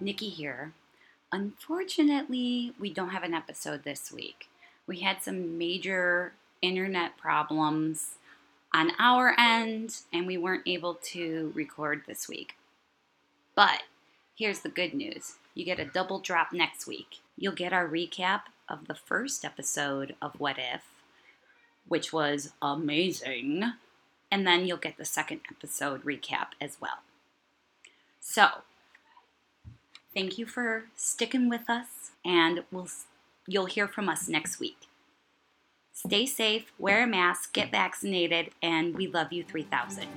Nikki here. Unfortunately, we don't have an episode this week. We had some major internet problems on our end, and we weren't able to record this week. But here's the good news you get a double drop next week. You'll get our recap of the first episode of What If, which was amazing, and then you'll get the second episode recap as well. So, Thank you for sticking with us, and we'll, you'll hear from us next week. Stay safe, wear a mask, get vaccinated, and we love you 3000.